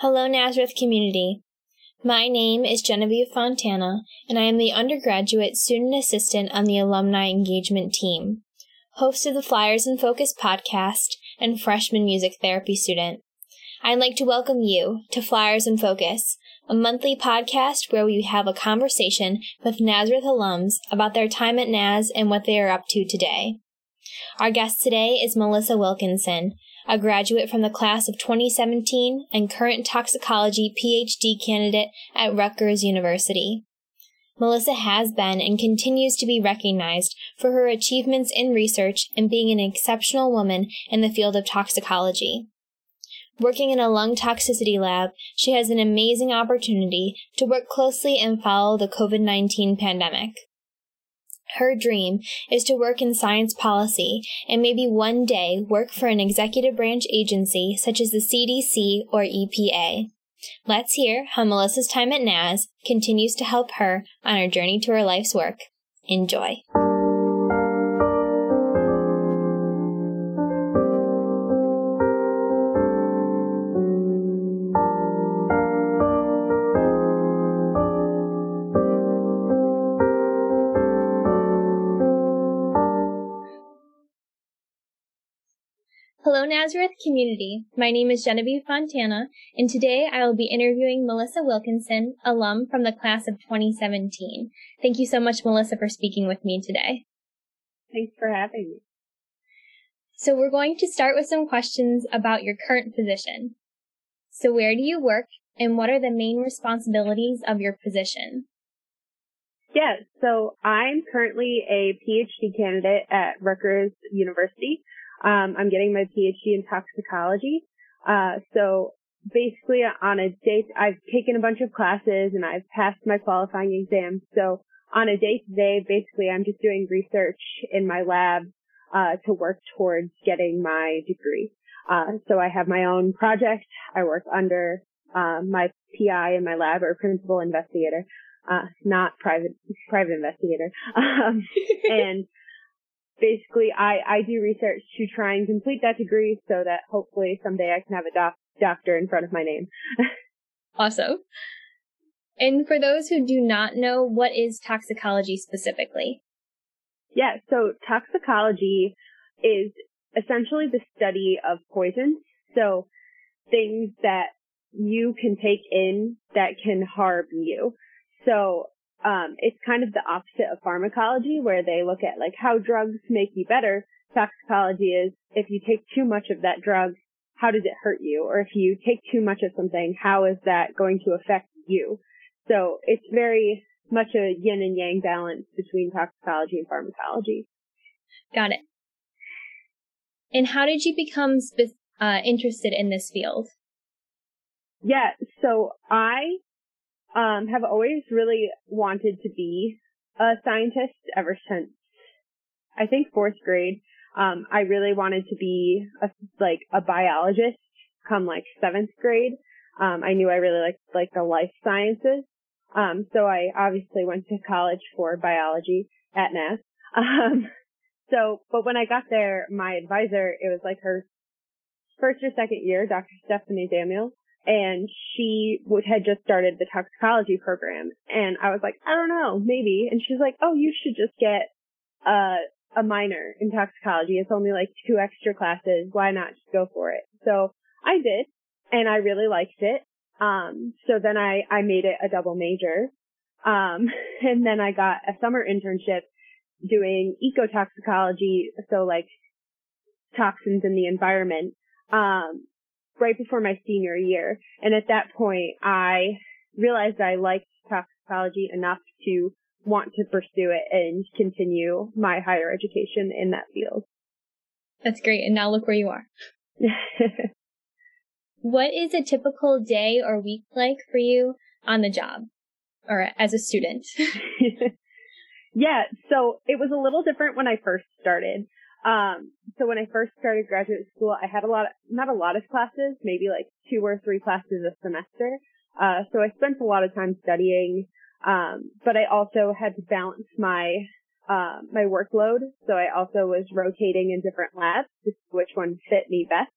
Hello, Nazareth community. My name is Genevieve Fontana, and I am the undergraduate student assistant on the alumni engagement team, host of the Flyers in Focus podcast, and freshman music therapy student. I'd like to welcome you to Flyers in Focus, a monthly podcast where we have a conversation with Nazareth alums about their time at Naz and what they are up to today. Our guest today is Melissa Wilkinson, a graduate from the class of 2017 and current toxicology PhD candidate at Rutgers University. Melissa has been and continues to be recognized for her achievements in research and being an exceptional woman in the field of toxicology. Working in a lung toxicity lab, she has an amazing opportunity to work closely and follow the COVID 19 pandemic. Her dream is to work in science policy and maybe one day work for an executive branch agency such as the CDC or EPA. Let's hear how Melissa's time at Naz continues to help her on her journey to her life's work. Enjoy. Hello, Nazareth community. My name is Genevieve Fontana, and today I will be interviewing Melissa Wilkinson, alum from the class of 2017. Thank you so much, Melissa, for speaking with me today. Thanks for having me. So, we're going to start with some questions about your current position. So, where do you work, and what are the main responsibilities of your position? Yeah, so I'm currently a PhD candidate at Rutgers University. Um, I'm getting my PhD in toxicology. Uh, so basically on a day, I've taken a bunch of classes and I've passed my qualifying exams. So on a day to day, basically I'm just doing research in my lab, uh, to work towards getting my degree. Uh, so I have my own project. I work under, uh, my PI in my lab or principal investigator, uh, not private, private investigator. Um, and basically I, I do research to try and complete that degree so that hopefully someday I can have a doc- doctor in front of my name. awesome. And for those who do not know, what is toxicology specifically? Yeah, so toxicology is essentially the study of poisons. So things that you can take in that can harm you. So um, it's kind of the opposite of pharmacology where they look at like how drugs make you better. Toxicology is if you take too much of that drug, how does it hurt you? Or if you take too much of something, how is that going to affect you? So it's very much a yin and yang balance between toxicology and pharmacology. Got it. And how did you become spe- uh, interested in this field? Yeah, so I um, have always really wanted to be a scientist ever since I think fourth grade. Um, I really wanted to be a, like a biologist come like seventh grade. Um, I knew I really liked like the life sciences. Um, so I obviously went to college for biology at Naz. Um, so, but when I got there, my advisor, it was like her first or second year, Dr. Stephanie Samuel, and she would, had just started the toxicology program. And I was like, I don't know, maybe. And she's like, oh, you should just get a, a minor in toxicology. It's only like two extra classes. Why not just go for it? So I did, and I really liked it. Um, so then I, I made it a double major. Um, and then I got a summer internship doing ecotoxicology. So like toxins in the environment. Um, right before my senior year. And at that point, I realized I liked toxicology enough to want to pursue it and continue my higher education in that field. That's great. And now look where you are. what is a typical day or week like for you on the job or as a student? yeah. So it was a little different when I first started. Um, so when I first started graduate school, I had a lot of, not a lot of classes, maybe like two or three classes a semester. Uh, so I spent a lot of time studying, um, but I also had to balance my, uh, my workload. So I also was rotating in different labs to see which one fit me best.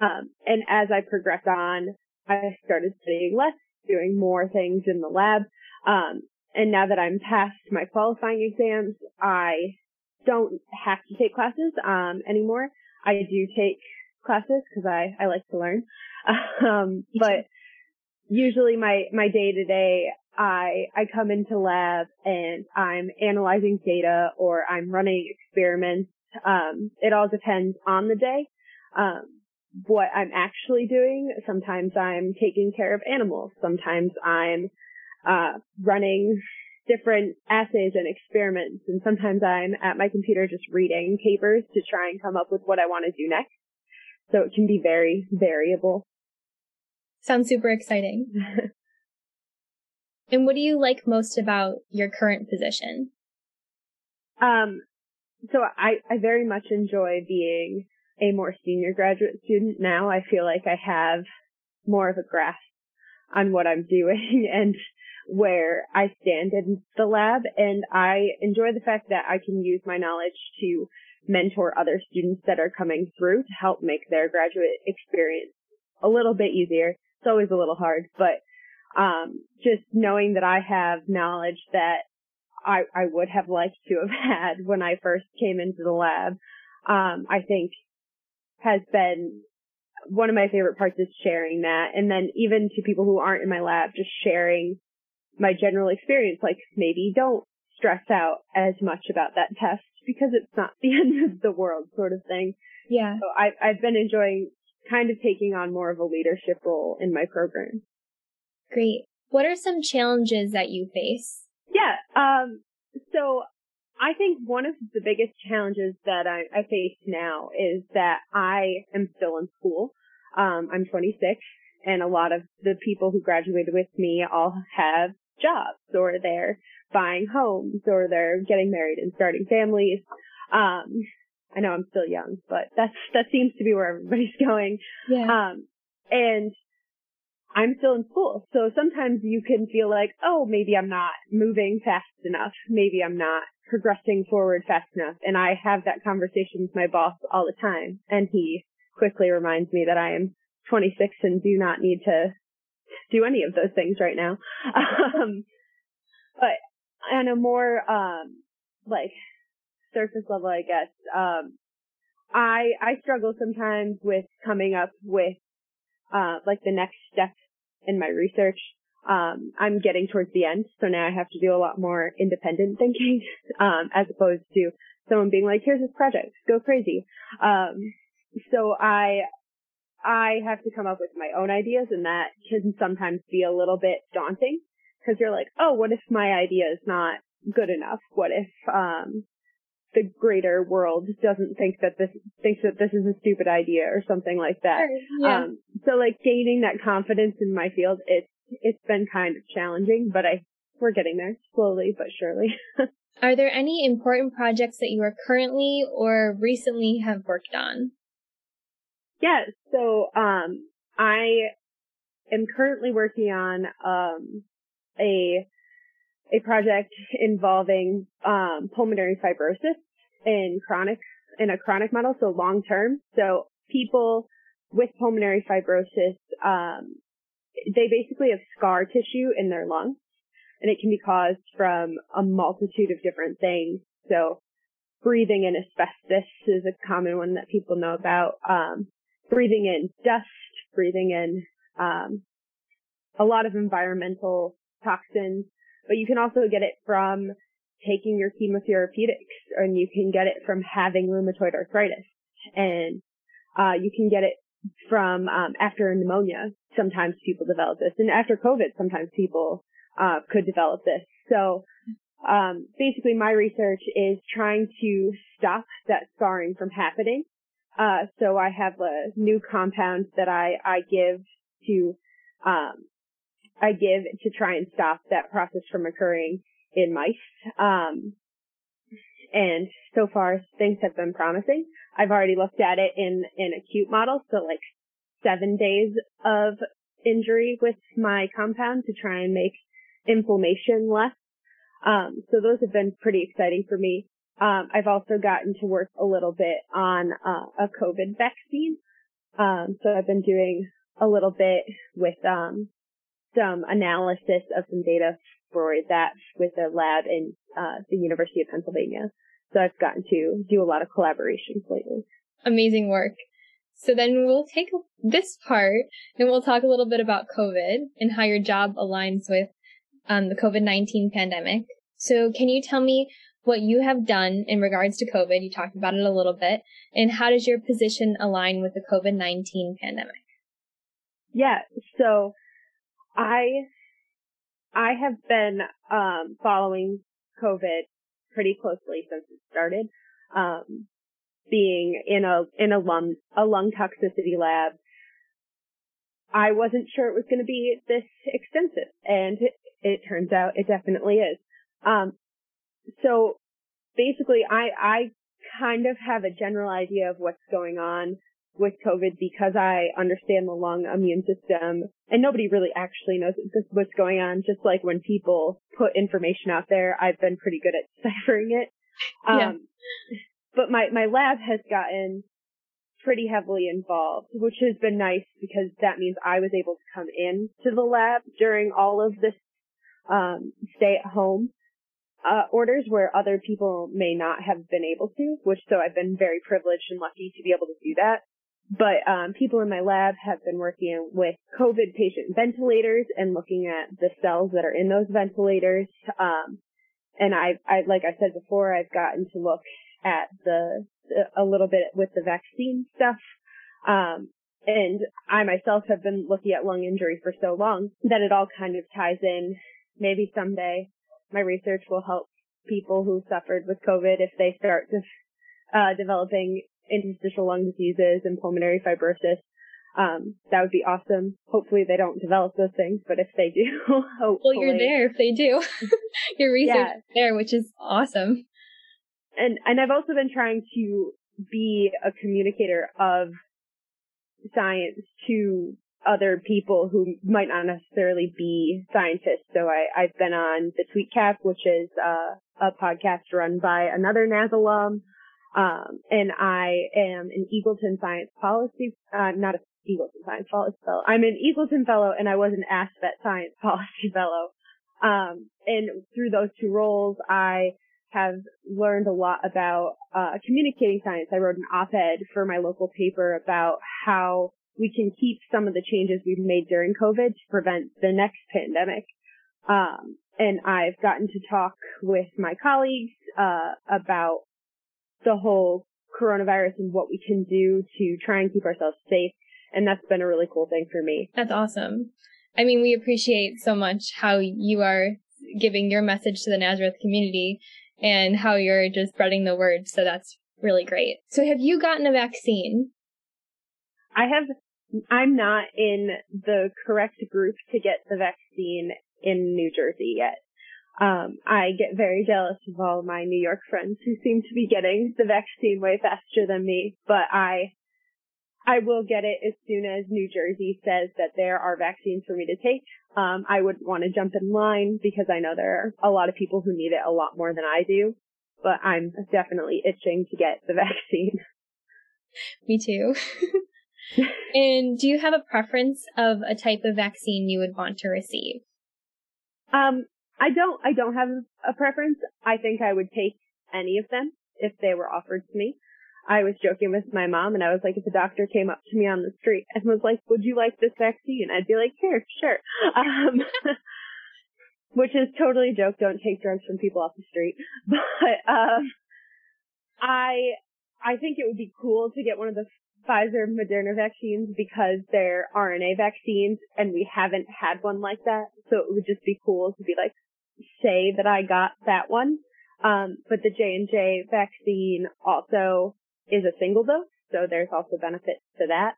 Um, and as I progressed on, I started studying less, doing more things in the lab. Um, and now that I'm past my qualifying exams, I don't have to take classes um, anymore. I do take classes because I, I like to learn. Um, but usually my, my day to day, I, I come into lab and I'm analyzing data or I'm running experiments. Um, it all depends on the day. Um, what I'm actually doing. Sometimes I'm taking care of animals. Sometimes I'm, uh, running different assays and experiments. And sometimes I'm at my computer just reading papers to try and come up with what I want to do next. So it can be very variable. Sounds super exciting. and what do you like most about your current position? Um, so I, I very much enjoy being a more senior graduate student now. I feel like I have more of a grasp on what I'm doing and where I stand in the lab. And I enjoy the fact that I can use my knowledge to mentor other students that are coming through to help make their graduate experience a little bit easier. It's always a little hard, but um, just knowing that I have knowledge that I, I would have liked to have had when I first came into the lab, um, I think has been one of my favorite parts is sharing that. And then even to people who aren't in my lab, just sharing my general experience, like maybe don't stress out as much about that test because it's not the end of the world sort of thing. Yeah. So I, I've been enjoying kind of taking on more of a leadership role in my program. Great. What are some challenges that you face? Yeah. Um, so I think one of the biggest challenges that I, I face now is that I am still in school. Um, I'm 26 and a lot of the people who graduated with me all have jobs or they're buying homes or they're getting married and starting families. Um, I know I'm still young, but that's, that seems to be where everybody's going. Yeah. Um, and I'm still in school. So sometimes you can feel like, oh, maybe I'm not moving fast enough. Maybe I'm not progressing forward fast enough. And I have that conversation with my boss all the time. And he quickly reminds me that I am 26 and do not need to do any of those things right now. Um, but on a more, um, like surface level, I guess, um, I, I struggle sometimes with coming up with, uh, like the next step in my research. Um, I'm getting towards the end, so now I have to do a lot more independent thinking, um, as opposed to someone being like, here's this project, go crazy. Um, so I, I have to come up with my own ideas and that can sometimes be a little bit daunting because you're like, oh, what if my idea is not good enough? What if, um, the greater world doesn't think that this thinks that this is a stupid idea or something like that. Sure, yeah. Um, so like gaining that confidence in my field, it's it's been kind of challenging, but I we're getting there slowly but surely. are there any important projects that you are currently or recently have worked on? Yeah, so um I am currently working on um a a project involving um, pulmonary fibrosis in chronic in a chronic model, so long term. So people with pulmonary fibrosis, um, they basically have scar tissue in their lungs, and it can be caused from a multitude of different things. So breathing in asbestos is a common one that people know about. Um, breathing in dust, breathing in um, a lot of environmental toxins, but you can also get it from taking your chemotherapeutics and you can get it from having rheumatoid arthritis and uh, you can get it from um, after pneumonia. Sometimes people develop this, and after COVID, sometimes people uh, could develop this. So um, basically, my research is trying to stop that scarring from happening. Uh, so I have a new compound that I I give to um, I give to try and stop that process from occurring in mice. Um, and so far things have been promising. I've already looked at it in an acute model, so like seven days of injury with my compound to try and make inflammation less. Um, so those have been pretty exciting for me. Um, I've also gotten to work a little bit on uh, a COVID vaccine. Um, so I've been doing a little bit with um, some analysis of some data for that with a lab in uh, the University of Pennsylvania. So I've gotten to do a lot of collaborations lately. Amazing work. So then we'll take this part and we'll talk a little bit about COVID and how your job aligns with um, the COVID-19 pandemic. So can you tell me what you have done in regards to COVID? You talked about it a little bit. And how does your position align with the COVID-19 pandemic? Yeah. So I, I have been, um, following COVID pretty closely since it started. Um, being in a, in a lung, a lung toxicity lab. I wasn't sure it was going to be this extensive and it, it turns out it definitely is. Um, so basically I, I kind of have a general idea of what's going on with COVID because I understand the lung immune system and nobody really actually knows what's going on. Just like when people put information out there, I've been pretty good at deciphering it. Um, yeah. but my, my lab has gotten pretty heavily involved, which has been nice because that means I was able to come in to the lab during all of this, um, stay at home uh, orders where other people may not have been able to, which so I've been very privileged and lucky to be able to do that. But um, people in my lab have been working with COVID patient ventilators and looking at the cells that are in those ventilators. Um, and I, I, like I said before, I've gotten to look at the, a little bit with the vaccine stuff. Um, and I myself have been looking at lung injury for so long that it all kind of ties in. Maybe someday my research will help people who suffered with COVID if they start de- uh, developing interstitial lung diseases and pulmonary fibrosis. Um, that would be awesome. Hopefully they don't develop those things, but if they do, hopefully. Well, you're there if they do. Your research yeah. is there, which is awesome. And, and I've also been trying to be a communicator of science to other people who might not necessarily be scientists. So I, I've been on the TweetCap, which is uh, a podcast run by another Naz alum. Um, and I am an Eagleton Science Policy, uh, not a Eagleton Science Policy Fellow. I'm an Eagleton Fellow and I was an ASPET Science Policy Fellow. Um, and through those two roles, I have learned a lot about, uh, communicating science. I wrote an op-ed for my local paper about how we can keep some of the changes we've made during COVID to prevent the next pandemic. Um, and I've gotten to talk with my colleagues uh, about the whole coronavirus and what we can do to try and keep ourselves safe. And that's been a really cool thing for me. That's awesome. I mean, we appreciate so much how you are giving your message to the Nazareth community and how you're just spreading the word. So that's really great. So have you gotten a vaccine? I have I'm not in the correct group to get the vaccine in New Jersey yet. Um, I get very jealous of all my New York friends who seem to be getting the vaccine way faster than me, but I, I will get it as soon as New Jersey says that there are vaccines for me to take. Um, I would want to jump in line because I know there are a lot of people who need it a lot more than I do, but I'm definitely itching to get the vaccine. Me too. and do you have a preference of a type of vaccine you would want to receive? Um, I don't, I don't have a preference. I think I would take any of them if they were offered to me. I was joking with my mom and I was like, if a doctor came up to me on the street and was like, would you like this vaccine? I'd be like, here, sure. Um, which is totally a joke. Don't take drugs from people off the street. But, um, I, I think it would be cool to get one of the Pfizer Moderna vaccines because they're RNA vaccines and we haven't had one like that. So it would just be cool to be like, say that I got that one. Um, but the J&J vaccine also is a single dose. So there's also benefits to that.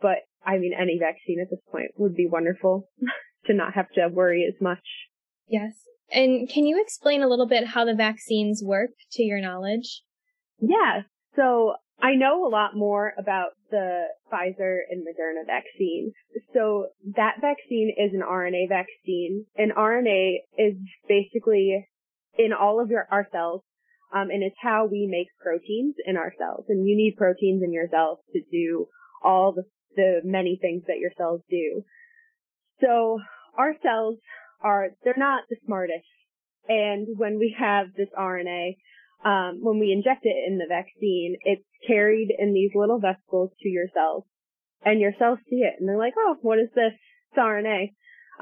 But I mean, any vaccine at this point would be wonderful to not have to worry as much. Yes. And can you explain a little bit how the vaccines work to your knowledge? Yeah. So I know a lot more about the Pfizer and Moderna vaccine. So that vaccine is an RNA vaccine. And RNA is basically in all of your, our cells. Um, and it's how we make proteins in our cells. And you need proteins in your cells to do all the the many things that your cells do. So our cells are, they're not the smartest. And when we have this RNA, um, when we inject it in the vaccine, it's carried in these little vesicles to your cells. And your cells see it and they're like, oh, what is this? It's RNA.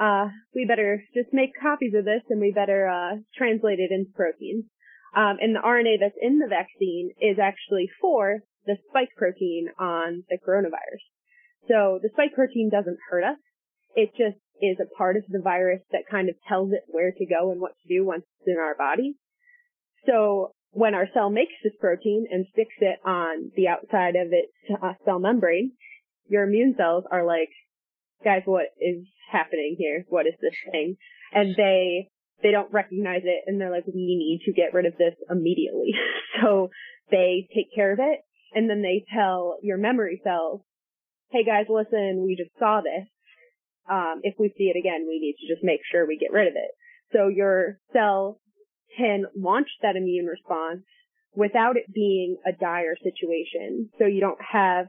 Uh, we better just make copies of this and we better, uh, translate it into proteins. Um, and the RNA that's in the vaccine is actually for the spike protein on the coronavirus. So the spike protein doesn't hurt us. It just is a part of the virus that kind of tells it where to go and what to do once it's in our body. So when our cell makes this protein and sticks it on the outside of its uh, cell membrane, your immune cells are like, guys, what is happening here? What is this thing? And they, they don't recognize it and they're like, we need to get rid of this immediately. so they take care of it and then they tell your memory cells, hey guys, listen, we just saw this. Um, if we see it again, we need to just make sure we get rid of it. So your cell can launch that immune response without it being a dire situation. So you don't have,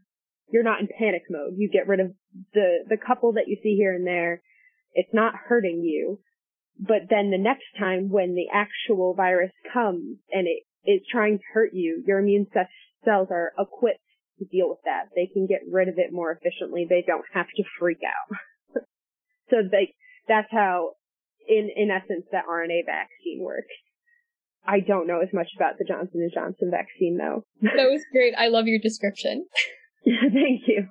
you're not in panic mode. You get rid of the, the couple that you see here and there. It's not hurting you. But then the next time when the actual virus comes and it is trying to hurt you, your immune cells are equipped to deal with that. They can get rid of it more efficiently. They don't have to freak out. so they, that's how, in, in essence, that RNA vaccine works. I don't know as much about the Johnson and Johnson vaccine though. that was great. I love your description. Thank you.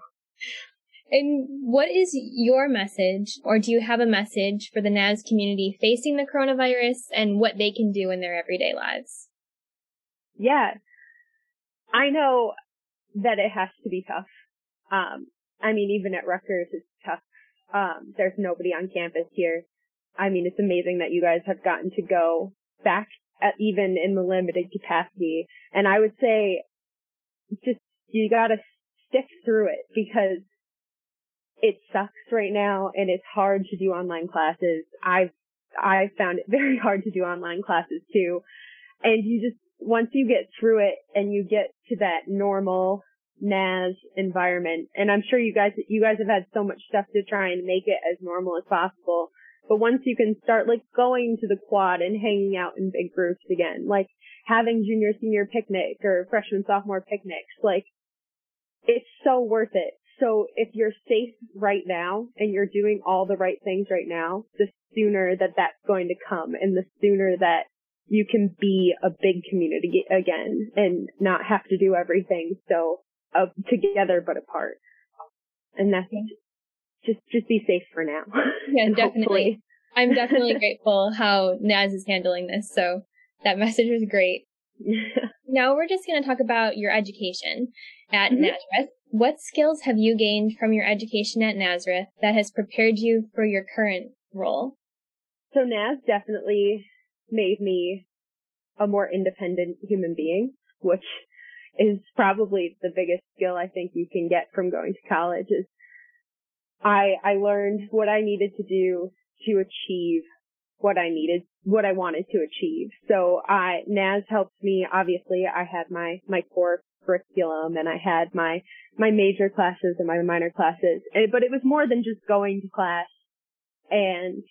And what is your message, or do you have a message for the Naz community facing the coronavirus and what they can do in their everyday lives? Yeah. I know that it has to be tough. Um, I mean, even at Rutgers, it's tough. Um, there's nobody on campus here. I mean, it's amazing that you guys have gotten to go back Uh, even in the limited capacity. And I would say just, you gotta stick through it because it sucks right now and it's hard to do online classes. I've, I found it very hard to do online classes too. And you just, once you get through it and you get to that normal Naz environment, and I'm sure you guys, you guys have had so much stuff to try and make it as normal as possible. But once you can start like going to the quad and hanging out in big groups again, like having junior senior picnic or freshman sophomore picnics, like it's so worth it. So if you're safe right now and you're doing all the right things right now, the sooner that that's going to come and the sooner that you can be a big community again and not have to do everything so uh, together but apart. And that's just just be safe for now. Yeah, definitely. I'm definitely grateful how Naz is handling this. So that message was great. now we're just going to talk about your education at mm-hmm. Nazareth. What skills have you gained from your education at Nazareth that has prepared you for your current role? So Naz definitely made me a more independent human being, which is probably the biggest skill I think you can get from going to college is I, I learned what I needed to do to achieve what I needed, what I wanted to achieve. So uh, I, Naz helped me, obviously I had my, my core curriculum and I had my, my major classes and my minor classes, but it was more than just going to class and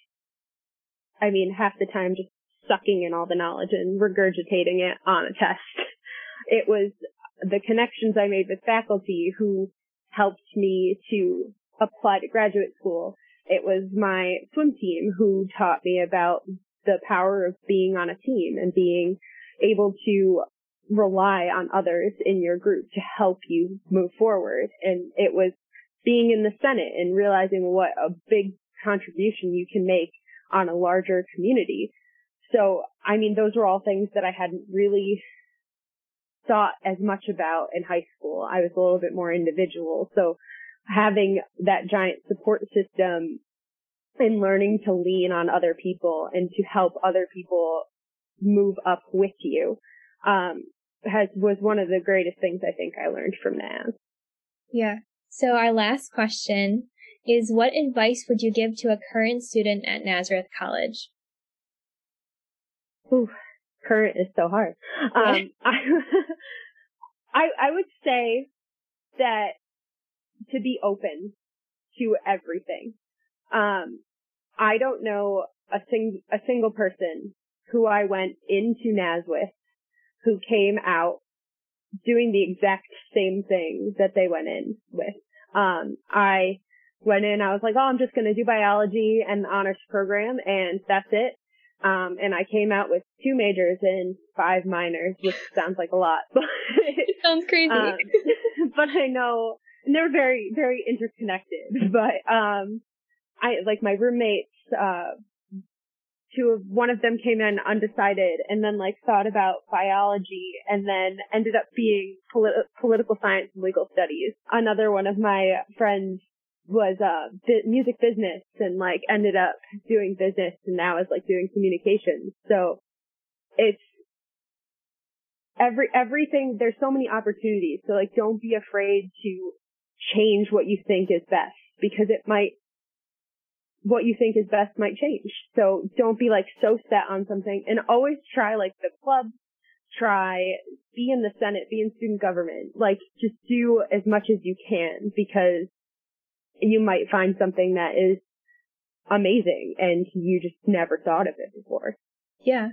I mean half the time just sucking in all the knowledge and regurgitating it on a test. It was the connections I made with faculty who helped me to apply to graduate school. It was my swim team who taught me about the power of being on a team and being able to rely on others in your group to help you move forward. And it was being in the Senate and realizing what a big contribution you can make on a larger community. So, I mean, those were all things that I hadn't really thought as much about in high school. I was a little bit more individual. So having that giant support system and learning to lean on other people and to help other people move up with you um, has was one of the greatest things I think I learned from that. Yeah. So our last question is what advice would you give to a current student at Nazareth College? Ooh, current is so hard. Um, I, I I would say that to be open to everything. Um, I don't know a sing a single person who I went into Naz with who came out doing the exact same thing that they went in with. Um, I went in, I was like, oh, I'm just going to do biology and the honors program and that's it. Um, and I came out with two majors and five minors, which sounds like a lot, but sounds crazy. Um, but I know, and they're very, very interconnected, but, um, I, like my roommates, uh, two of, one of them came in undecided and then like thought about biology and then ended up being polit- political science and legal studies. Another one of my friends was uh music business and like ended up doing business and now is like doing communications. So it's every everything there's so many opportunities. So like don't be afraid to change what you think is best because it might what you think is best might change. So don't be like so set on something and always try like the club, try be in the Senate, be in student government. Like just do as much as you can because you might find something that is amazing and you just never thought of it before. Yeah.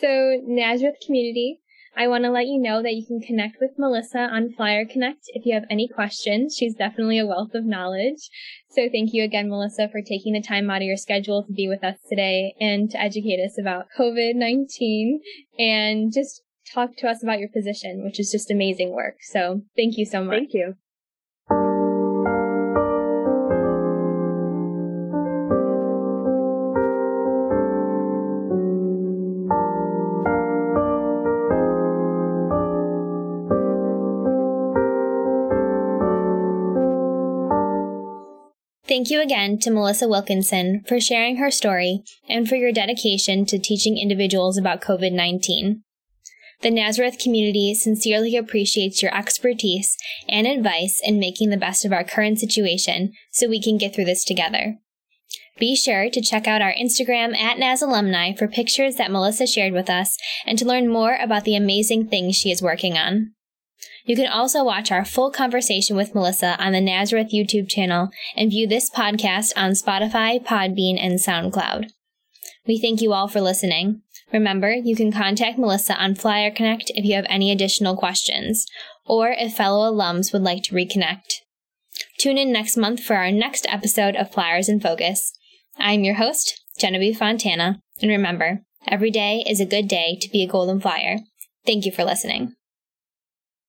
So Nazareth community, I want to let you know that you can connect with Melissa on Flyer Connect if you have any questions. She's definitely a wealth of knowledge. So thank you again, Melissa, for taking the time out of your schedule to be with us today and to educate us about COVID-19 and just talk to us about your position, which is just amazing work. So thank you so much. Thank you. Thank you again to Melissa Wilkinson for sharing her story and for your dedication to teaching individuals about COVID 19. The Nazareth community sincerely appreciates your expertise and advice in making the best of our current situation so we can get through this together. Be sure to check out our Instagram at Naz Alumni for pictures that Melissa shared with us and to learn more about the amazing things she is working on. You can also watch our full conversation with Melissa on the Nazareth YouTube channel and view this podcast on Spotify, Podbean, and SoundCloud. We thank you all for listening. Remember, you can contact Melissa on Flyer Connect if you have any additional questions, or if fellow alums would like to reconnect. Tune in next month for our next episode of Flyers in Focus. I'm your host, Genevieve Fontana, and remember, every day is a good day to be a Golden Flyer. Thank you for listening.